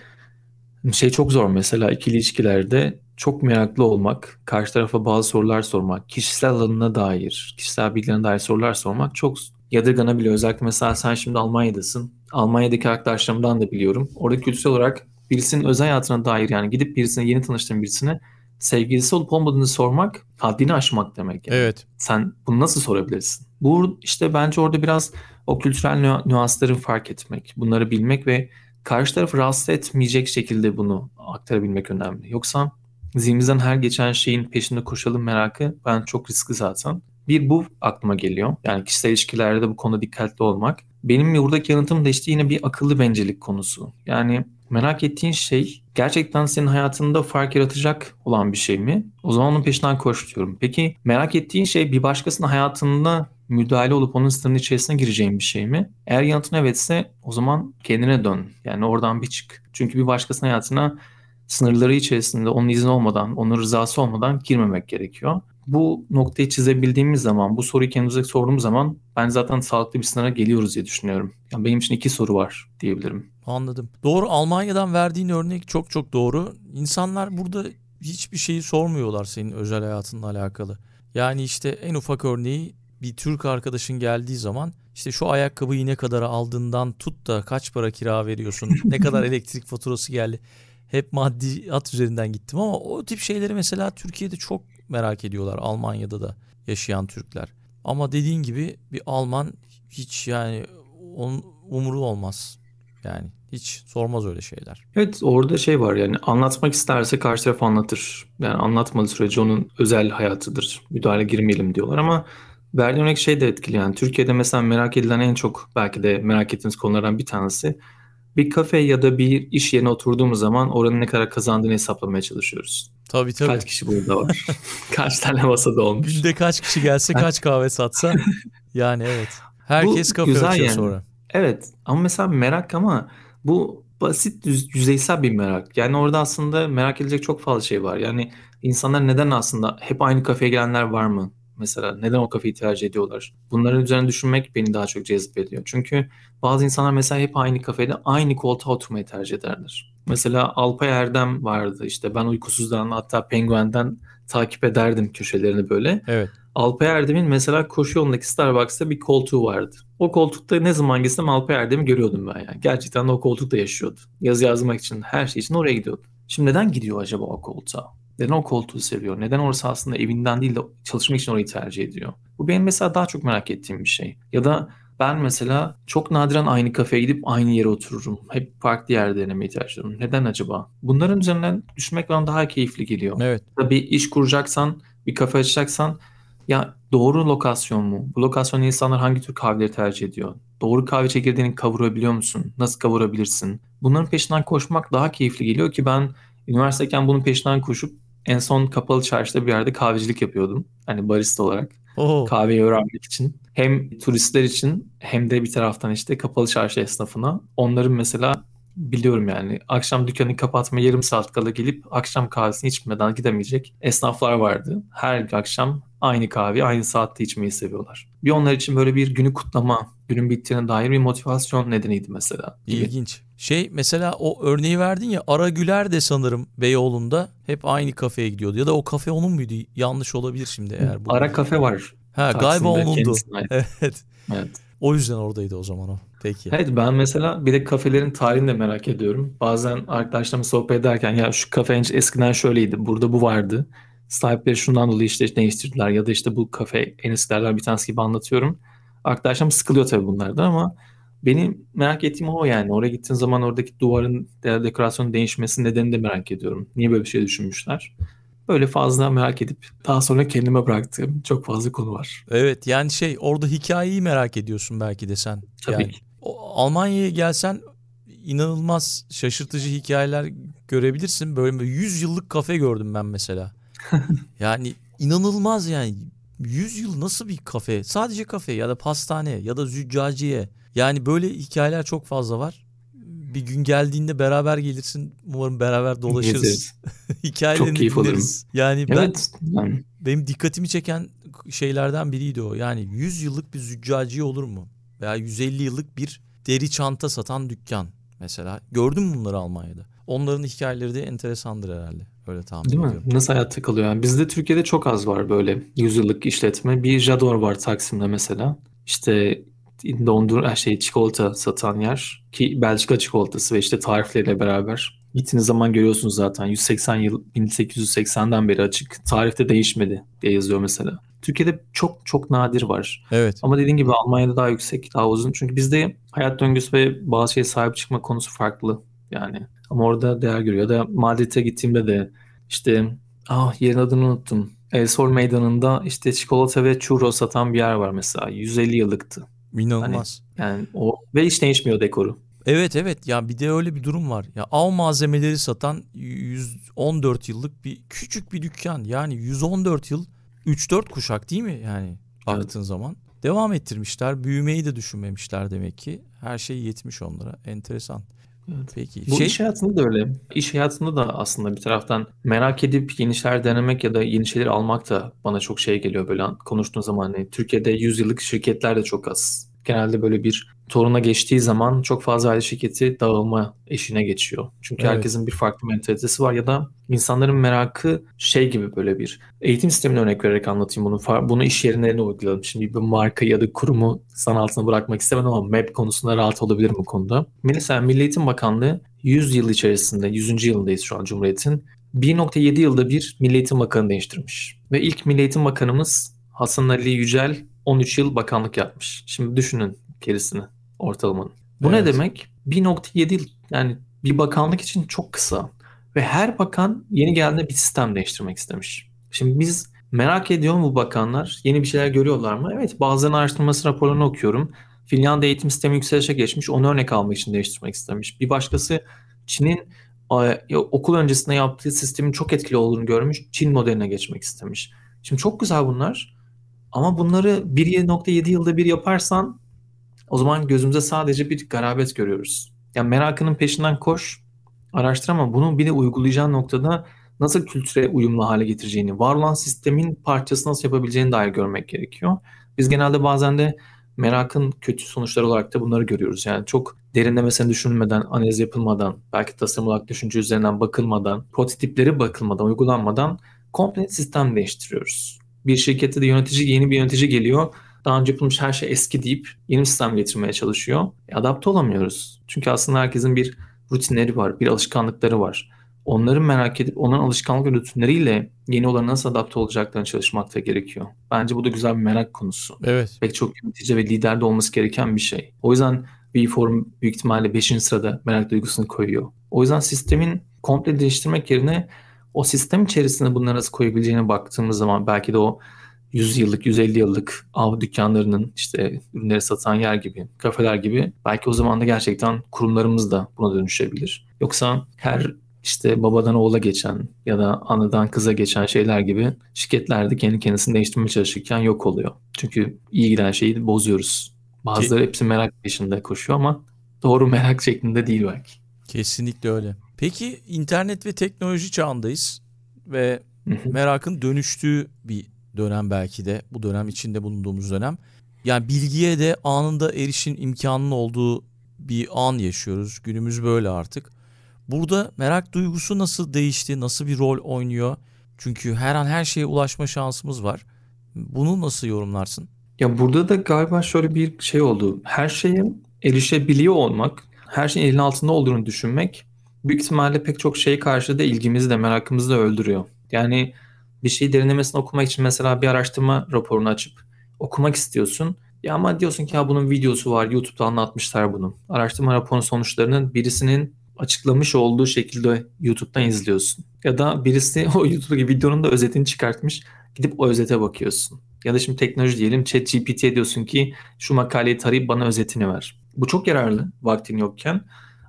şey çok zor mesela ikili ilişkilerde çok meraklı olmak, karşı tarafa bazı sorular sormak, kişisel alanına dair, kişisel bilgilerine dair sorular sormak çok yadırganabiliyor. Özellikle mesela sen şimdi Almanya'dasın. Almanya'daki arkadaşlarımdan da biliyorum. Orada kültürel olarak birisinin özel hayatına dair yani gidip birisine yeni tanıştığın birisine sevgilisi olup olmadığını sormak haddini aşmak demek. Yani. Evet. Sen bunu nasıl sorabilirsin? Bu işte bence orada biraz o kültürel nü- nüansları fark etmek, bunları bilmek ve karşı tarafı rahatsız etmeyecek şekilde bunu aktarabilmek önemli. Yoksa zihnimizden her geçen şeyin peşinde koşalım merakı ben çok riskli zaten. Bir bu aklıma geliyor. Yani kişisel ilişkilerde de bu konuda dikkatli olmak. Benim buradaki yanıtım da işte yine bir akıllı bencillik konusu. Yani merak ettiğin şey gerçekten senin hayatında fark yaratacak olan bir şey mi? O zaman onun peşinden koş diyorum. Peki merak ettiğin şey bir başkasının hayatında müdahale olup onun sınırının içerisine gireceğin bir şey mi? Eğer yanıtın evetse o zaman kendine dön. Yani oradan bir çık. Çünkü bir başkasının hayatına sınırları içerisinde onun izni olmadan, onun rızası olmadan girmemek gerekiyor. Bu noktayı çizebildiğimiz zaman, bu soruyu kendimize sorduğumuz zaman ben zaten sağlıklı bir sınıra geliyoruz diye düşünüyorum. Yani benim için iki soru var diyebilirim. Anladım. Doğru Almanya'dan verdiğin örnek çok çok doğru. İnsanlar burada hiçbir şeyi sormuyorlar senin özel hayatınla alakalı. Yani işte en ufak örneği bir Türk arkadaşın geldiği zaman işte şu ayakkabıyı ne kadara aldığından tut da kaç para kira veriyorsun, ne kadar elektrik faturası geldi. Hep maddiyat üzerinden gittim ama o tip şeyleri mesela Türkiye'de çok merak ediyorlar Almanya'da da yaşayan Türkler. Ama dediğin gibi bir Alman hiç yani onun umuru olmaz. Yani hiç sormaz öyle şeyler. Evet orada şey var yani anlatmak isterse karşı taraf anlatır. Yani anlatmadığı sürece onun özel hayatıdır. Müdahale girmeyelim diyorlar ama verdiğim örnek şey de etkili yani. Türkiye'de mesela merak edilen en çok belki de merak ettiğiniz konulardan bir tanesi bir kafe ya da bir iş yerine oturduğumuz zaman oranın ne kadar kazandığını hesaplamaya çalışıyoruz. Tabii tabii. Kaç kişi burada var? kaç tane masada olmuş? Günde kaç kişi gelse kaç kahve satsa yani evet. Herkes Bu kafe açıyor yani. sonra. Evet ama mesela merak ama bu basit yüzeysel bir merak. Yani orada aslında merak edilecek çok fazla şey var. Yani insanlar neden aslında hep aynı kafeye gelenler var mı? Mesela neden o kafeyi tercih ediyorlar? Bunların üzerine düşünmek beni daha çok cezbediyor. Çünkü bazı insanlar mesela hep aynı kafede aynı koltuğa oturmayı tercih ederler. Mesela Alpay Erdem vardı işte ben uykusuzdan hatta penguenden takip ederdim köşelerini böyle. Evet. Alpay Erdem'in mesela koşu yolundaki Starbucks'ta bir koltuğu vardı. O koltukta ne zaman gitsem Alpay Erdem'i görüyordum ben yani. Gerçekten de o koltukta yaşıyordu. Yazı yazmak için, her şey için oraya gidiyordu. Şimdi neden gidiyor acaba o koltuğa? Neden o koltuğu seviyor? Neden orası aslında evinden değil de çalışmak için orayı tercih ediyor? Bu benim mesela daha çok merak ettiğim bir şey. Ya da ben mesela çok nadiren aynı kafeye gidip aynı yere otururum. Hep farklı yerde denemeyi tercih ediyorum. Neden acaba? Bunların üzerinden düşünmek bana daha keyifli geliyor. Evet. Bir iş kuracaksan, bir kafe açacaksan ya doğru lokasyon mu? Bu lokasyonda insanlar hangi tür kahveleri tercih ediyor? Doğru kahve çekirdeğini kavurabiliyor musun? Nasıl kavurabilirsin? Bunların peşinden koşmak daha keyifli geliyor ki ben üniversiteyken bunun peşinden koşup en son kapalı çarşıda bir yerde kahvecilik yapıyordum. Hani barista olarak Oo. kahveyi öğrenmek için. Hem turistler için hem de bir taraftan işte kapalı çarşı esnafına. Onların mesela biliyorum yani akşam dükkanı kapatma yarım saat kala gelip akşam kahvesini içmeden gidemeyecek esnaflar vardı. Her akşam aynı kahveyi aynı saatte içmeyi seviyorlar. Bir onlar için böyle bir günü kutlama, günün bittiğine dair bir motivasyon nedeniydi mesela. gibi. İlginç. Şey mesela o örneği verdin ya Ara Güler de sanırım Beyoğlu'nda hep aynı kafeye gidiyordu. Ya da o kafe onun muydu? Yanlış olabilir şimdi eğer. Bu... Ara kafe var. Ha galiba Taksim'de onundu. kendisine ait. Evet. Evet. O yüzden oradaydı o zaman o. Peki. Evet ben mesela bir de kafelerin tarihini de merak ediyorum. Bazen arkadaşlarımla sohbet ederken ya şu kafe eskiden şöyleydi, burada bu vardı. Sahipleri şundan dolayı işte değiştirdiler ya da işte bu kafe en eskilerden bir tanesi gibi anlatıyorum. Arkadaşlarım sıkılıyor tabii bunlardan ama benim merak ettiğim o yani. Oraya gittiğin zaman oradaki duvarın de- dekorasyonun değişmesi nedenini de merak ediyorum. Niye böyle bir şey düşünmüşler? Böyle fazla merak edip daha sonra kendime bıraktığım çok fazla konu var. Evet yani şey orada hikayeyi merak ediyorsun belki de sen. Tabii yani, ki. O- Almanya'ya gelsen inanılmaz şaşırtıcı hikayeler görebilirsin. Böyle 100 yıllık kafe gördüm ben mesela. yani inanılmaz yani 100 yıl nasıl bir kafe? Sadece kafe ya da pastane ya da züccaciye. Yani böyle hikayeler çok fazla var. Bir gün geldiğinde beraber gelirsin. Umarım beraber dolaşırız. Hikayelerini Çok keyif dinleriz. Yani ben Evet. Yani benim dikkatimi çeken şeylerden biriydi o. Yani 100 yıllık bir züccaciye olur mu? Veya 150 yıllık bir deri çanta satan dükkan mesela. Gördün mü bunları Almanya'da? Onların hikayeleri de enteresandır herhalde. Öyle tahmin Değil mi? ediyorum. Nasıl hayatta kalıyor yani? Bizde Türkiye'de çok az var böyle yüzyıllık işletme. Bir Jador var Taksim'de mesela. İşte dondur şey çikolata satan yer ki Belçika çikolatası ve işte tarifleriyle beraber gittiğiniz zaman görüyorsunuz zaten 180 yıl 1880'den beri açık. Tarifte değişmedi diye yazıyor mesela. Türkiye'de çok çok nadir var. Evet. Ama dediğin gibi Almanya'da daha yüksek, daha uzun. Çünkü bizde hayat döngüsü ve bazı şeye sahip çıkma konusu farklı. Yani ama orada değer görüyor. Ya da Madrid'e gittiğimde de işte ah yerin adını unuttum. El Sol Meydanı'nda işte çikolata ve churro satan bir yer var mesela. 150 yıllıktı. İnanılmaz. Yani o ve hiç değişmiyor dekoru. Evet evet ya bir de öyle bir durum var. Ya av malzemeleri satan 114 yıllık bir küçük bir dükkan. Yani 114 yıl 3-4 kuşak değil mi yani baktığın zaman. Devam ettirmişler. Büyümeyi de düşünmemişler demek ki. Her şey yetmiş onlara. Enteresan. Evet. Peki. Bu şey iş hayatında da öyle. İş hayatında da aslında bir taraftan merak edip yeni şeyler denemek ya da yeni şeyler almak da bana çok şey geliyor böyle konuştuğun zaman. Hani Türkiye'de 100 yıllık şirketler de çok az. Genelde böyle bir toruna geçtiği zaman çok fazla aile şirketi dağılma eşine geçiyor. Çünkü Evet. herkesin bir farklı mentalitesi var ya da insanların merakı şey gibi böyle bir eğitim sistemine örnek vererek anlatayım bunu. Bunu iş yerine uygulayalım. Şimdi bir marka ya da kurumu san altına bırakmak istemem ama MEP konusunda rahat olabilirim bu konuda. Mesela Milli Eğitim Bakanlığı 100 yıl içerisinde, 100. yılındayız şu an Cumhuriyet'in. 1.7 yılda bir Milli Eğitim Bakanı değiştirmiş. Ve ilk Milli Eğitim Bakanımız Hasan Ali Yücel 13 yıl bakanlık yapmış. Şimdi düşünün gerisini ortalamanın. Bu Evet. ne demek? 1.7 yıl yani bir bakanlık için çok kısa. Ve her bakan yeni geldiğinde bir sistem değiştirmek istemiş. Şimdi biz merak ediyor mu bu bakanlar? Yeni bir şeyler görüyorlar mı? Evet bazılarının araştırması raporlarını okuyorum. Finlandiya eğitim sistemi yükselişe geçmiş. Onu örnek almak için değiştirmek istemiş. Bir başkası Çin'in okul öncesinde yaptığı sistemin çok etkili olduğunu görmüş. Çin modeline geçmek istemiş. Şimdi çok güzel bunlar. Ama bunları 1.7 yılda bir yaparsan o zaman gözümüze sadece bir garabet görüyoruz. Yani merakının peşinden koş, araştır ama bunu bir de uygulayacağın noktada nasıl kültüre uyumlu hale getireceğini, var olan sistemin parçası nasıl yapabileceğini dair görmek gerekiyor. Biz genelde bazen de merakın kötü sonuçları olarak da bunları görüyoruz. Yani çok derinlemesine düşünülmeden, analiz yapılmadan, belki tasarım olarak düşünce üzerinden bakılmadan, prototipleri bakılmadan, uygulanmadan komple sistem değiştiriyoruz. Bir şirkette de yönetici, yeni bir yönetici geliyor. Daha önce yapılmış her şey eski deyip yeni bir sistem getirmeye çalışıyor. E, adapte olamıyoruz. Çünkü aslında herkesin bir rutinleri var, bir alışkanlıkları var. Onları merak edip onların alışkanlık ve rutinleriyle yeni olana nasıl adapte olacaklarını çalışmak da gerekiyor. Bence bu da güzel bir merak konusu. Evet. Pek çok yönetici ve liderde olması gereken bir şey. O yüzden bir forum büyük ihtimalle 5. sırada merak duygusunu koyuyor. O yüzden sistemin komple değiştirmek yerine o sistem içerisinde bunları nasıl koyabileceğine baktığımız zaman belki de o 100 yıllık, 150 yıllık av dükkanlarının işte ürünleri satan yer gibi, kafeler gibi belki o zaman da gerçekten kurumlarımız da buna dönüşebilir. Yoksa her işte babadan oğula geçen ya da anadan kıza geçen şeyler gibi şirketler de kendi kendisini değiştirmeye çalışırken yok oluyor. Çünkü iyi giden şeyi bozuyoruz. Bazıları hepsi merak peşinde koşuyor ama doğru merak şeklinde değil belki. Kesinlikle öyle. Peki internet ve teknoloji çağındayız ve merakın dönüştüğü bir dönem belki de bu dönem içinde bulunduğumuz dönem. Yani bilgiye de anında erişim imkanının olduğu bir an yaşıyoruz. Günümüz böyle artık. Burada merak duygusu nasıl değişti? Nasıl bir rol oynuyor? Çünkü her an her şeye ulaşma şansımız var. Bunu nasıl yorumlarsın? Ya burada da galiba şöyle bir şey oldu. Her şeye erişebiliyor olmak, her şeyin elin altında olduğunu düşünmek büyük ihtimalle pek çok şeye karşı da ilgimizi de merakımızı da öldürüyor. Yani bir şeyi derinlemesine okumak için mesela bir araştırma raporunu açıp okumak istiyorsun. Ya ama diyorsun ki ya bunun videosu var, YouTube'da anlatmışlar bunu. Araştırma raporunun sonuçlarının birisinin açıklamış olduğu şekilde YouTube'dan izliyorsun. Ya da birisi o YouTube'daki videonun da özetini çıkartmış. Gidip o özete bakıyorsun. Ya da şimdi teknoloji diyelim ChatGPT'ye diyorsun ki şu makaleyi tarayıp bana özetini ver. Bu çok yararlı vaktin yokken.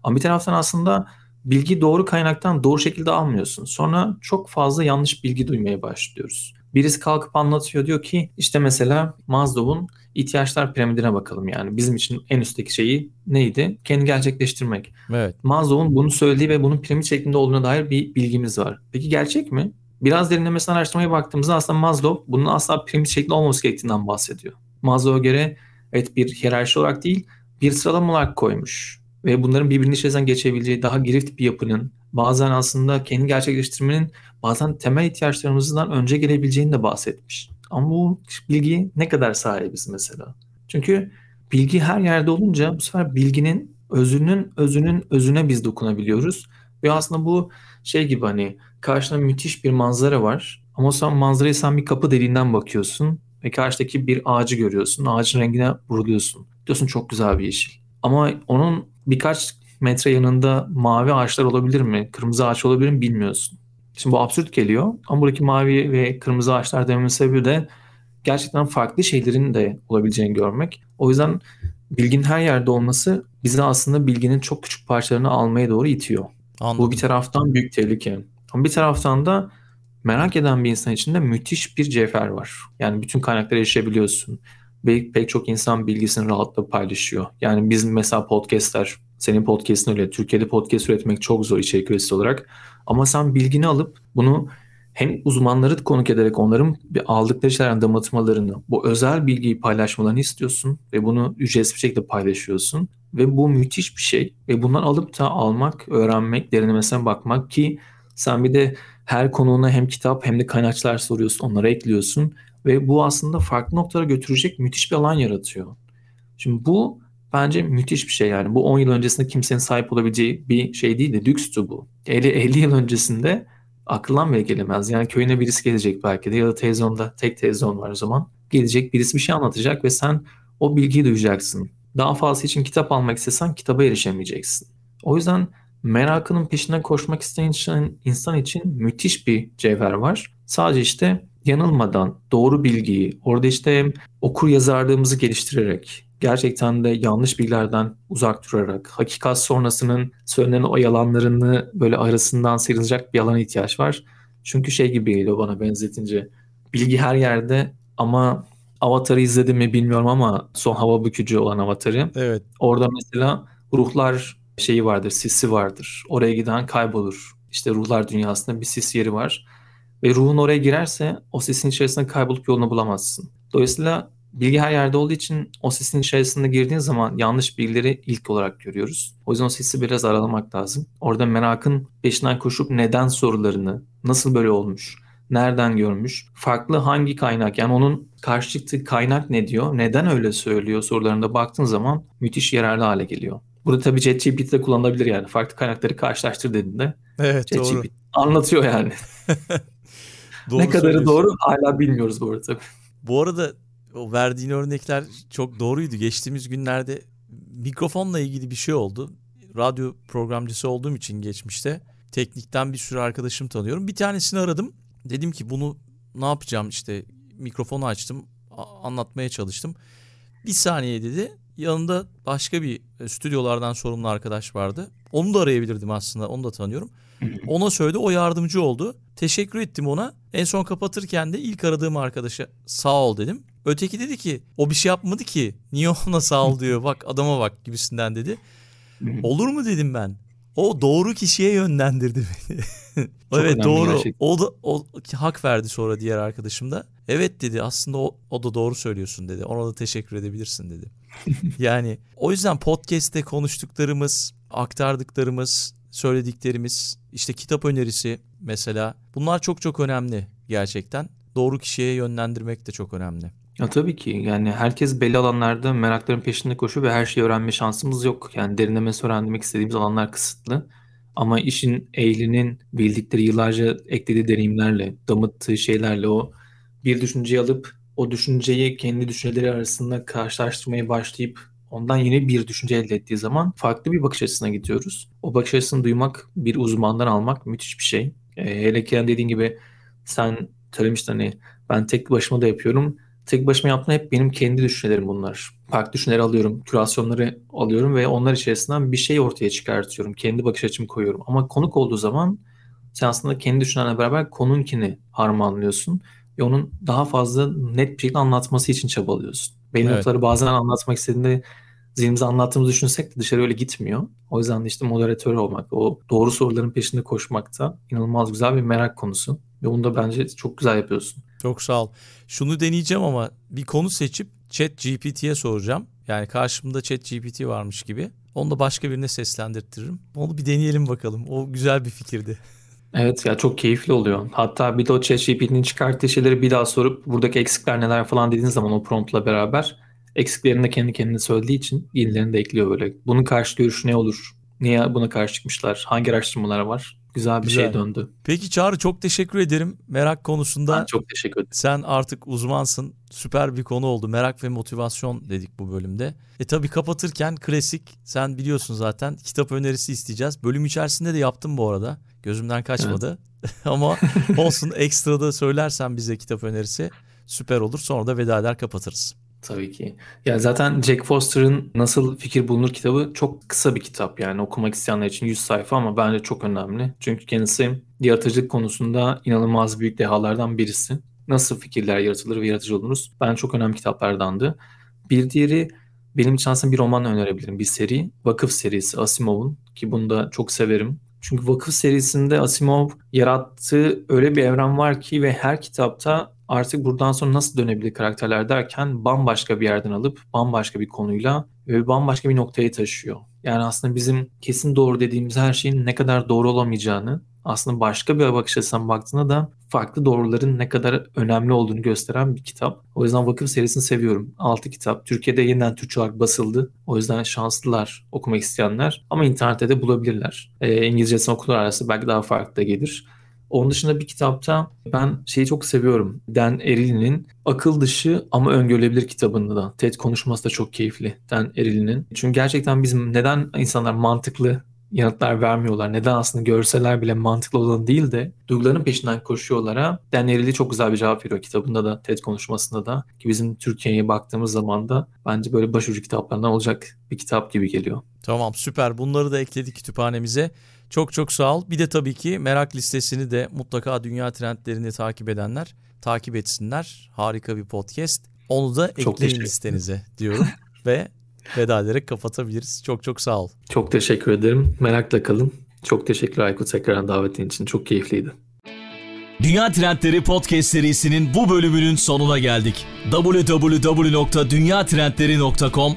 Ama bir taraftan aslında bilgi doğru kaynaktan doğru şekilde almıyorsun. Sonra çok fazla yanlış bilgi duymaya başlıyoruz. Birisi kalkıp anlatıyor diyor ki işte mesela Maslow'un ihtiyaçlar piramidine bakalım yani. Bizim için en üstteki şeyi neydi? Kendi gerçekleştirmek. Evet. Maslow'un bunu söylediği ve bunun piramit şeklinde olduğuna dair bir bilgimiz var. Peki gerçek mi? Biraz derinlemesine araştırmaya baktığımızda aslında Maslow bunun asla piramit şeklinde olmaması gerektiğinden bahsediyor. Maslow'a göre evet bir hiyerarşi olarak değil bir sıralama olarak koymuş. Ve bunların birbirinin içerisinden geçebileceği daha girift bir yapının bazen aslında kendi gerçekleştirmenin bazen temel ihtiyaçlarımızdan önce gelebileceğini de bahsetmiş. Ama bu bilgi ne kadar sahibiz mesela? Çünkü bilgi her yerde olunca bu sefer bilginin özünün özünün özüne biz dokunabiliyoruz. Ve aslında bu şey gibi hani karşına müthiş bir manzara var. Ama sen manzarayı sen bir kapı deliğinden bakıyorsun ve karşıdaki bir ağacı görüyorsun. Ağacın rengine vuruluyorsun. Diyorsun çok güzel bir yeşil. Ama onun birkaç metre yanında mavi ağaçlar olabilir mi? Kırmızı ağaç olabilir mi bilmiyorsun. Şimdi bu absürt geliyor ama buradaki mavi ve kırmızı ağaçlar dememin sebebi de gerçekten farklı şeylerin de olabileceğini görmek. O yüzden bilginin her yerde olması bizi aslında bilginin çok küçük parçalarını almaya doğru itiyor. Anladım. Bu bir taraftan büyük tehlike. Ama bir taraftan da merak eden bir insan için de müthiş bir cevher var. Yani bütün kaynaklara erişebiliyorsun. Ve pek çok insan bilgisini rahatlıkla paylaşıyor. Yani bizim mesela podcastler, senin podcast'ın öyle. Türkiye'de podcast üretmek çok zor içerik üreticisi olarak. Ama sen bilgini alıp bunu hem uzmanları konuk ederek onların aldıkları şeylerden damıtmalarını, bu özel bilgiyi paylaşmalarını istiyorsun ve bunu ücretsiz bir şekilde paylaşıyorsun. Ve bu müthiş bir şey. Ve bundan alıp da almak, öğrenmek, derinlemesine bakmak ki sen bir de her konuğuna hem kitap hem de kaynakçılar soruyorsun, onlara ekliyorsun. Ve bu aslında farklı noktalara götürecek müthiş bir alan yaratıyor. Şimdi bu bence müthiş bir şey yani. Bu 10 yıl öncesinde kimsenin sahip olabileceği bir şey değil de lükstü bu. 50, 50 yıl öncesinde aklından bile gelemez. Yani köyüne birisi gelecek belki de ya da televizyonda tek televizyon var o zaman. Gelecek birisi bir şey anlatacak ve sen o bilgiyi duyacaksın. daha fazla için kitap almak istesen kitaba erişemeyeceksin. O yüzden merakının peşinden koşmak isteyen insan için müthiş bir cevher var. Sadece işte yanılmadan doğru bilgiyi, orada işte okur yazarlığımızı geliştirerek, gerçekten de yanlış bilgilerden uzak durarak, hakikat sonrasının söylenen o yalanlarını böyle arasından sıyrılacak bir alana ihtiyaç var. Çünkü şey gibi geliyor bana benzetince. Bilgi her yerde ama Avatar'ı izledim mi bilmiyorum ama son hava bükücü olan Avatar'ı. Evet. Orada mesela ruhlar şeyi vardır, sisi vardır. Oraya giden kaybolur. İşte ruhlar dünyasında bir sis yeri var. Ve ruhun oraya girerse o sisin içerisinde kaybolup yolunu bulamazsın. Dolayısıyla bilgi her yerde olduğu için o sisin içerisinde girdiğin zaman yanlış bilgileri ilk olarak görüyoruz. O yüzden o sisi biraz aralamak lazım. Orada merakın peşinden koşup neden sorularını, nasıl böyle olmuş, nereden görmüş, farklı hangi kaynak yani onun karşı çıktığı kaynak ne diyor, neden öyle söylüyor sorularında baktığın zaman müthiş yararlı hale geliyor. Burada tabii ChatGPT de kullanılabilir yani. Farklı kaynakları karşılaştır dediğinde. Evet ChatGPT doğru. anlatıyor yani. doğru ne kadarı doğru hala bilmiyoruz bu arada tabii. Bu arada o verdiğin örnekler çok doğruydu. Geçtiğimiz günlerde mikrofonla ilgili bir şey oldu. Radyo programcısı olduğum için geçmişte teknikten bir sürü arkadaşım tanıyorum. Bir tanesini aradım. Dedim ki bunu ne yapacağım işte mikrofonu açtım anlatmaya çalıştım. Bir saniye dedi. Yanında başka bir stüdyolardan sorumlu arkadaş vardı. Onu da arayabilirdim aslında. Onu da tanıyorum. Ona söyledi. O yardımcı oldu. Teşekkür ettim ona. En son kapatırken de ilk aradığım arkadaşa sağ ol dedim. Öteki dedi ki o bir şey yapmadı ki. Niye ona sağ ol diyor. Bak adama bak gibisinden dedi. Olur mu dedim ben. O doğru kişiye yönlendirdi beni. evet doğru. Gerçekten. O da o hak verdi sonra diğer arkadaşım da. Evet dedi aslında o, o da doğru söylüyorsun dedi. Ona da teşekkür edebilirsin dedi. yani o yüzden podcast'te konuştuklarımız, aktardıklarımız, söylediklerimiz, işte kitap önerisi mesela bunlar çok çok önemli gerçekten. Doğru kişiye yönlendirmek de çok önemli. Ya tabii ki yani herkes belli alanlarda merakların peşinde koşuyor ve her şeyi öğrenme şansımız yok. Yani derinlemesi öğrenmek istediğimiz alanlar kısıtlı. Ama işin ehlinin bildikleri yıllarca eklediği deneyimlerle, damıttığı şeylerle o bir düşünceyi alıp o düşünceyi kendi düşünceleri arasında karşılaştırmaya başlayıp ondan yeni bir düşünce elde ettiği zaman farklı bir bakış açısına gidiyoruz. O bakış açısını duymak, bir uzmandan almak müthiş bir şey. E, hele ki dediğin gibi sen söylemiştin hani ben tek başıma da yapıyorum tek başıma yaptığım hep benim kendi düşüncelerim bunlar. Farklı düşünceleri alıyorum, kürasyonları alıyorum ve onlar içerisinden bir şey ortaya çıkartıyorum. Kendi bakış açımı koyuyorum. Ama konuk olduğu zaman sen aslında kendi düşünenle beraber konunkini harmanlıyorsun ve onun daha fazla net bir şekilde anlatması için çabalıyorsun. Belli evet. noktaları bazen anlatmak istediğinde zihnimize anlattığımızı düşünsek de dışarı öyle gitmiyor. O yüzden de işte moderatör olmak, o doğru soruların peşinde koşmak da inanılmaz güzel bir merak konusu. Ve bunu da bence çok güzel yapıyorsun. Çok sağ ol. Şunu deneyeceğim ama bir konu seçip Chat GPT'ye soracağım. Yani karşımda Chat GPT varmış gibi. Onu da başka birine seslendirtirim. Onu bir deneyelim bakalım. O güzel bir fikirdi. Evet ya çok keyifli oluyor. Hatta bir de o ChatGPT'nin çıkarttığı şeyleri bir daha sorup buradaki eksikler neler falan dediğin zaman o promptla beraber eksiklerini de kendi kendine söylediği için yenilerini de ekliyor böyle. Bunun karşı görüşü ne olur? Niye buna karşı çıkmışlar? Hangi araştırmalar var? Güzel bir şey Güzel. şey döndü. Peki Çağrı çok teşekkür ederim. Merak konusunda ben çok teşekkür ederim. Sen artık uzmansın. Süper bir konu oldu. Merak ve motivasyon dedik bu bölümde. E tabii kapatırken klasik sen biliyorsun zaten kitap önerisi isteyeceğiz. Bölüm içerisinde de yaptım bu arada. Gözümden kaçmadı. Evet. Ama olsun ekstra da söylersen bize kitap önerisi süper olur. Sonra da veda eder kapatırız. Tabii ki. Ya zaten Jack Foster'ın Nasıl Fikir Bulunur kitabı çok kısa bir kitap yani okumak isteyenler için 100 sayfa ama bence çok önemli. Çünkü kendisi yaratıcılık konusunda inanılmaz büyük dehalardan birisi. Nasıl fikirler yaratılır ve yaratıcı oluruz? Ben çok önemli kitaplardandı. Bir diğeri benim için aslında bir roman önerebilirim. Bir seri. Vakıf serisi Asimov'un ki bunu da çok severim. Çünkü Vakıf serisinde Asimov yarattığı öyle bir evren var ki ve her kitapta artık buradan sonra nasıl dönebilir karakterler derken bambaşka bir yerden alıp bambaşka bir konuyla ve bambaşka bir noktaya taşıyor. Yani aslında bizim kesin doğru dediğimiz her şeyin ne kadar doğru olamayacağını aslında başka bir bakış açısından baktığında da farklı doğruların ne kadar önemli olduğunu gösteren bir kitap. O yüzden Vakıf serisini seviyorum. 6 kitap. Türkiye'de yeniden Türkçe olarak basıldı. O yüzden şanslılar okumak isteyenler ama internette de bulabilirler. E, İngilizcesini okullar arası belki daha farklı da gelir. Onun dışında bir kitapta ben şeyi çok seviyorum. Dan Ariely'nin Akıl Dışı ama Öngörülebilir kitabında da. TED konuşması da çok keyifli Dan Ariely'nin. Çünkü gerçekten bizim neden insanlar mantıklı yanıtlar vermiyorlar. Neden aslında görseler bile mantıklı olan değil de duyguların peşinden koşuyorlar ha. Dan Ariely çok güzel bir cevap veriyor kitabında da TED konuşmasında da. Ki bizim Türkiye'ye baktığımız zaman da bence böyle başucu kitaplarından olacak bir kitap gibi geliyor. Tamam süper bunları da ekledik kütüphanemize. Çok çok sağ ol. Bir de tabii ki merak listesini de mutlaka dünya trendlerini takip edenler takip etsinler. Harika bir podcast. Onu da Çok ekleyin teşekkür listenize diyorum ve veda ederek kapatabiliriz. Çok çok sağ ol. Çok teşekkür ederim. Merakla kalın. Çok teşekkürler Aykut tekrardan davetin için. Çok keyifliydi. Dünya Trendleri Podcast serisinin bu bölümünün sonuna geldik. www.dünyatrendleri.com